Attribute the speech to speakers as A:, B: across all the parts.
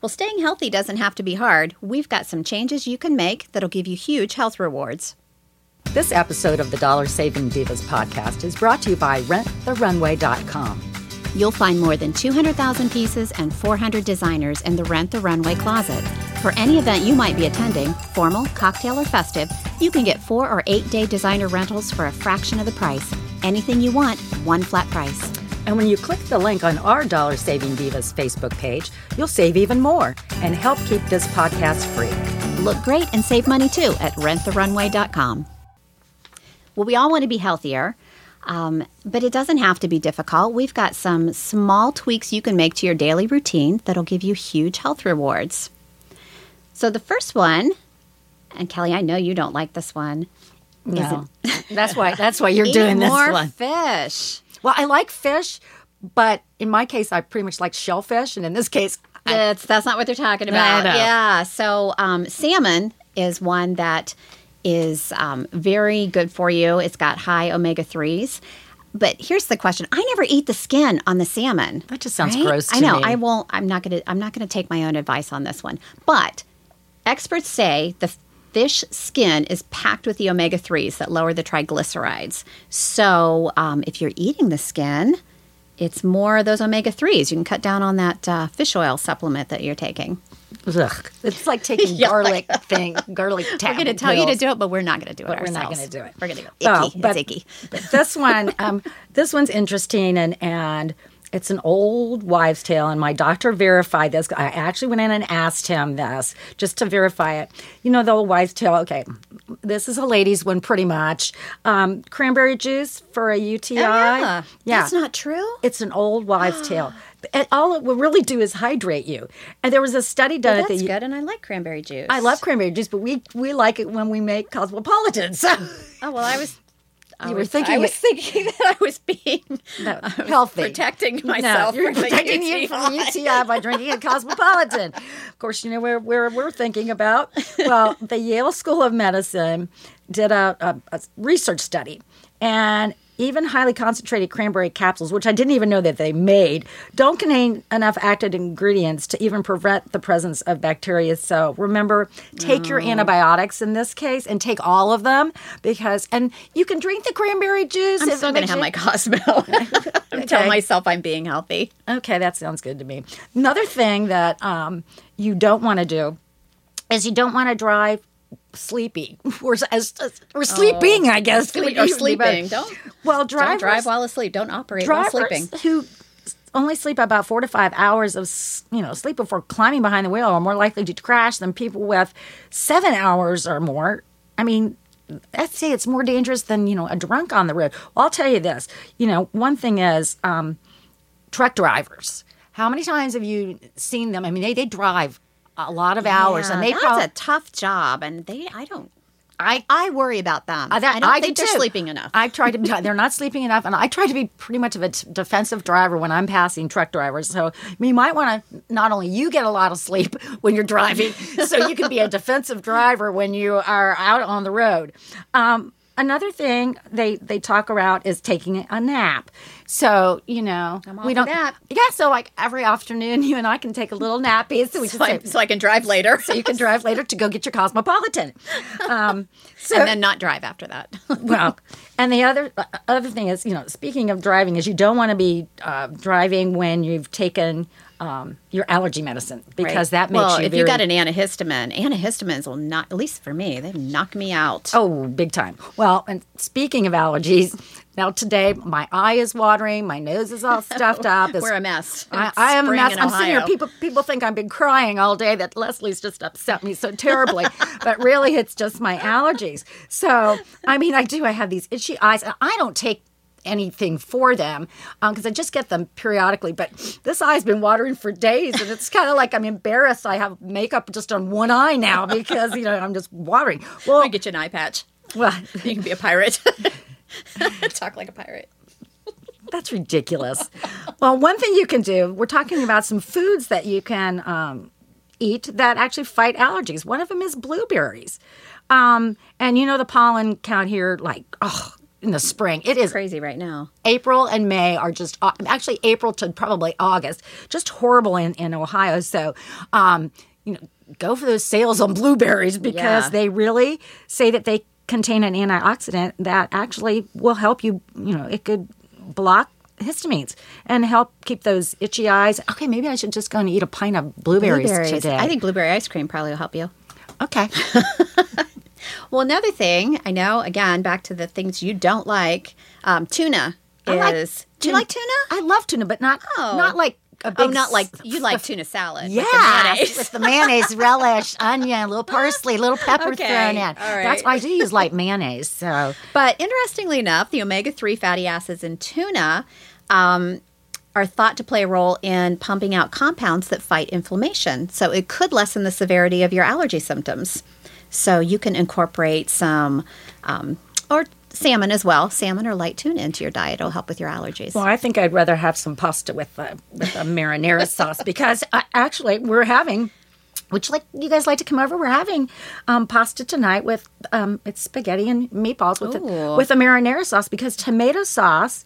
A: Well, staying healthy doesn't have to be hard. We've got some changes you can make that'll give you huge health rewards.
B: This episode of the Dollar Saving Divas podcast is brought to you by RentTheRunway.com.
A: You'll find more than 200,000 pieces and 400 designers in the Rent the Runway closet. For any event you might be attending, formal, cocktail, or festive, you can get four or eight day designer rentals for a fraction of the price. Anything you want, one flat price.
B: And when you click the link on our Dollar Saving Divas Facebook page, you'll save even more and help keep this podcast free.
A: Look great and save money too at renttherunway.com. Well, we all want to be healthier. Um, but it doesn't have to be difficult. We've got some small tweaks you can make to your daily routine that'll give you huge health rewards. So the first one, and Kelly, I know you don't like this one.
B: No, that's why. That's why you're
A: Eat
B: doing this
A: more
B: one.
A: fish.
B: Well, I like fish, but in my case, I pretty much like shellfish, and in this case, I,
A: That's that's not what they're talking about. Yeah. So um, salmon is one that is um, very good for you. It's got high omega threes. But here's the question: I never eat the skin on the salmon.
B: That just sounds
A: right?
B: gross
A: I know.
B: me.
A: I won't. I'm not gonna. I'm not gonna take my own advice on this one. But experts say the fish skin is packed with the omega threes that lower the triglycerides. So um, if you're eating the skin, it's more of those omega threes. You can cut down on that uh, fish oil supplement that you're taking.
B: ugh, it's like taking garlic thing, garlic
A: We're going to tell you to do it, but we're not going to do it
B: But we're not going to do it.
A: We're going to go
B: Oh,
A: icky.
B: but,
A: it's icky.
B: but this one, um, this one's interesting, and and it's an old wives' tale, and my doctor verified this. I actually went in and asked him this just to verify it. You know the old wives' tale. Okay, this is a ladies' one, pretty much. Um, cranberry juice for a UTI.
A: Oh, yeah.
B: yeah,
A: That's not true?
B: It's an old wives' tale. And all it will really do is hydrate you. And there was a study done
A: Well,
B: at the
A: that's good, and I like cranberry juice.
B: I love cranberry juice, but we we like it when we make cosmopolitan. So
A: Oh well, I was. I
B: You were
A: was-
B: thinking
A: I was thinking that I was being
B: No,
A: I was
B: healthy.
A: protecting
B: No,
A: myself.
B: you're
A: from the
B: protecting you from
A: UTI.
B: UTI by drinking a cosmopolitan. Of course, you know where, where we're thinking about. Well, the Yale School of Medicine did a, a, a research study, and even highly concentrated cranberry capsules, which I didn't even know that they made, don't contain enough active ingredients to even prevent the presence of bacteria. So remember, take your antibiotics in this case and take all of them because, and you can drink the cranberry juice.
A: I'm still going to have my Cosmo. I'm telling myself I'm being healthy.
B: Okay, that sounds good to me. Another thing that um, you don't want to do is you don't want to drive sleepy. We're, as, we're sleeping, I guess.
A: Sleep- or sleeping. Don't-
B: well, drivers,
A: Don't drive while asleep. Don't operate while
B: drivers
A: sleeping.
B: who only sleep about four to five hours of you know sleep before climbing behind the wheel are more likely to crash than people with seven hours or more. I mean. I'd say it's more dangerous than you know a drunk on the road. Well, I'll tell you this. You know, one thing is um, truck drivers. How many times have you seen them? I mean, they, they drive a lot of hours,
A: Yeah,
B: and they
A: that's
B: probably
A: a tough job, and they I don't. I, I worry about them.
B: Uh, that-
A: I don't
B: I
A: think
B: do
A: they're
B: too.
A: sleeping enough.
B: I try to. They're not sleeping enough, and I try to be pretty much of a t- defensive driver when I'm passing truck drivers. So you might want to not only you get a lot of sleep when you're driving, so you can be a defensive driver when you are out on the road. Um, another thing they they talk about is taking a nap. So you know we don't.
A: that.
B: Yeah. So like every afternoon, you and I can take a little nappy, so we
A: so, I,
B: say-
A: so I can drive later.
B: so you can drive later to go get your cosmopolitan. Um, so
A: and then not drive after that.
B: well, and the other other thing is, you know, speaking of driving, is you don't want to be uh, driving when you've taken um, your allergy medicine because that makes
A: well,
B: you
A: if
B: very,
A: you got an antihistamine, antihistamines will not. At least for me, they knock me out.
B: oh big time. Well, and speaking of allergies, now today my eye is watering, my nose is all stuffed up. It's-
A: We're a mess.
B: I, I am a mess. I'm sitting here. People people think I've been crying all day. That Leslie's just upset me so terribly, but really it's just my allergies. So I mean, I do. I have these itchy eyes, and I don't take anything for them because I just get them periodically. But this eye's been watering for days, and it's kind of like I'm embarrassed. I have makeup just on one eye now because you know I'm just watering. Well,
A: I get you an eye patch.
B: well,
A: You can be a pirate. Talk like a pirate.
B: That's ridiculous. well, one thing you can do, we're talking about some foods that you can um, eat that actually fight allergies. One of them is blueberries. Um, and you know, the pollen count here, like, oh, in the spring, it is
A: Crazy right now.
B: April and May are just actually April to probably August, just horrible in, in Ohio. So, um, you know, go for those sales on blueberries because
A: Yeah.
B: they really say that they contain an antioxidant that actually will help you. You know, it could block histamines and help keep those itchy eyes. Okay, maybe I should just go and eat a pint of blueberries, today.
A: I think blueberry ice cream probably will help you.
B: okay.
A: Well, another thing I know, again, back to the things you don't like, um, tuna
B: I like
A: is. do you like tuna?
B: I love tuna, but not
A: Oh.
B: not like a big
A: Oh, not like
B: s-
A: you like tuna salad.
B: Yeah,
A: with the mayonnaise.
B: with the mayonnaise, relish, onion, a little parsley, a little pepper
A: Okay,
B: thrown in.
A: all
B: That's
A: right.
B: why I do use light mayonnaise. So
A: But interestingly enough, the omega 3 fatty acids in tuna um, are thought to play a role in pumping out compounds that fight inflammation. So it could lessen the severity of your allergy symptoms. So you can incorporate some, um, or salmon as well, salmon or light tuna into your diet. It'll help with your allergies.
B: Well, I think I'd rather have some pasta with a, with a marinara sauce because I, actually we're having, which like you guys like to come over, we're having um, pasta tonight with um, it's spaghetti and meatballs with a, with a marinara sauce because tomato sauce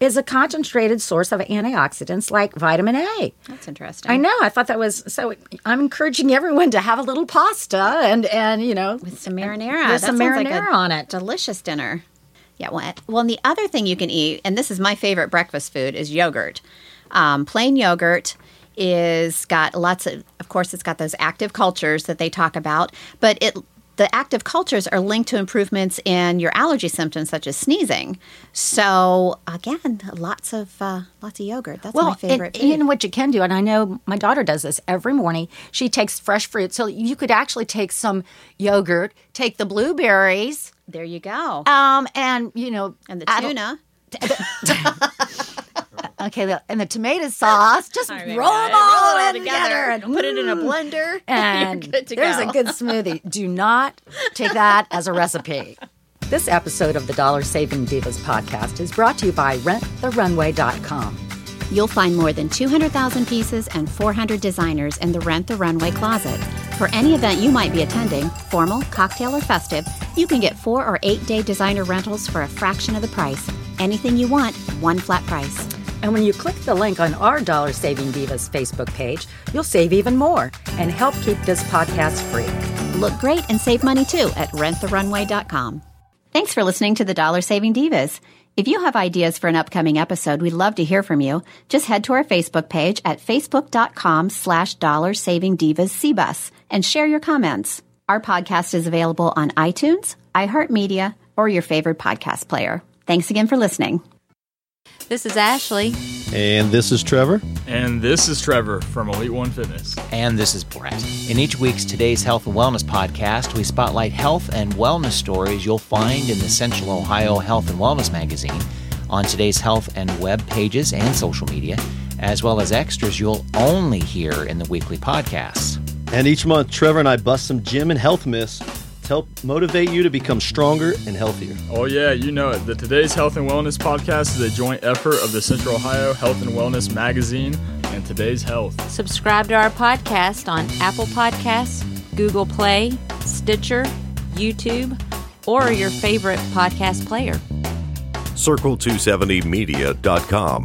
B: is a concentrated source of antioxidants like vitamin A.
A: That's interesting.
B: I know. I thought that was so. I'm encouraging everyone to have a little pasta and and you know
A: With some marinara. That
B: some
A: like
B: marinara
A: a
B: on it.
A: Delicious dinner. Yeah. Well, well, and the other thing you can eat, and this is my favorite breakfast food, is yogurt. Um, plain yogurt is got lots of. Of course, it's got those active cultures that they talk about, but it. The active cultures are linked to improvements in your allergy symptoms, such as sneezing. So again, lots of uh, lots of yogurt. That's my
B: and-
A: favorite.
B: and
A: food.
B: you what you can do, and I know my daughter does this every morning. She takes fresh fruit, so you could actually take some yogurt, take the blueberries,
A: there you go.
B: um, and you know,
A: and the tuna.
B: Okay, the- and the tomato sauce. Just
A: Right,
B: roll them all
A: roll it
B: in together, and
A: put it in a blender,
B: and
A: you're good to
B: there's
A: go.
B: a good smoothie. Do not take that as a recipe. This episode of the Dollar Saving Divas podcast is brought to you by RentTheRunway.com.
A: You'll find more than 200,000 pieces and 400 designers in the Rent the Runway closet. For any event you might be attending, formal, cocktail, or festive, you can get four or eight day designer rentals for a fraction of the price. Anything you want, one flat price.
B: And when you click the link on our Dollar Saving Divas Facebook page, you'll save even more and help keep this podcast free.
A: Look great and save money too at renttherunway.com. Thanks for listening to the Dollar Saving Divas. If you have ideas for an upcoming episode, we'd love to hear from you. Just head to our Facebook page at facebook.com slash dollar saving divas CBUS and share your comments. Our podcast is available on iTunes, iHeartMedia, or your favorite podcast player. Thanks again for listening.
C: This is Ashley.
D: And this is Trevor.
E: And this is Trevor from Elite One Fitness.
F: And this is Brett. In each week's Today's Health and Wellness podcast, we spotlight health and wellness stories you'll find in the Central Ohio Health and Wellness magazine, on today's health and web pages and social media, as well as extras you'll only hear in the weekly podcasts.
D: And each month, Trevor and I bust some gym and health myths to help motivate you to become stronger and healthier.
E: Oh, yeah, you know it. The Today's Health and Wellness podcast is a joint effort of the Central Ohio Health and Wellness magazine and Today's Health.
C: Subscribe to our podcast on Apple Podcasts, Google Play, Stitcher, YouTube, or your favorite podcast player.
G: Circle270media.com.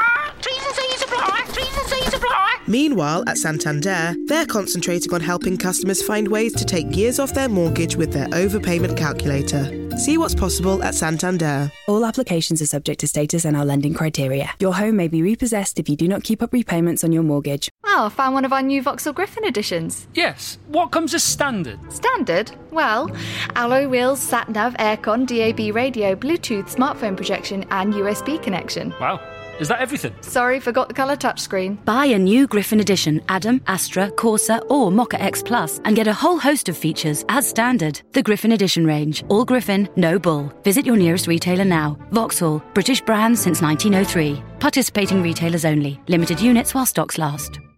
H: Meanwhile, at Santander, they're concentrating on helping customers find ways to take years off their mortgage with their overpayment calculator. See what's possible at Santander.
I: All applications are subject to status and our lending criteria. Your home may be repossessed if you do not keep up repayments on your mortgage.
G: Oh, I found one of our new Vauxhall Griffin editions.
J: Yes. What comes as standard?
G: Standard? Well, alloy wheels, sat nav, aircon, DAB radio, Bluetooth, smartphone projection, and USB connection.
J: Wow. Is that everything?
G: Sorry, forgot the colour touchscreen.
K: Buy a new Griffin Edition, Adam, Astra, Corsa, or Mokka X Plus, and get a whole host of features as standard. The Griffin Edition range. All Griffin, no bull. Visit your nearest retailer now. Vauxhall, British brand since 1903. Participating retailers only. Limited units while stocks last.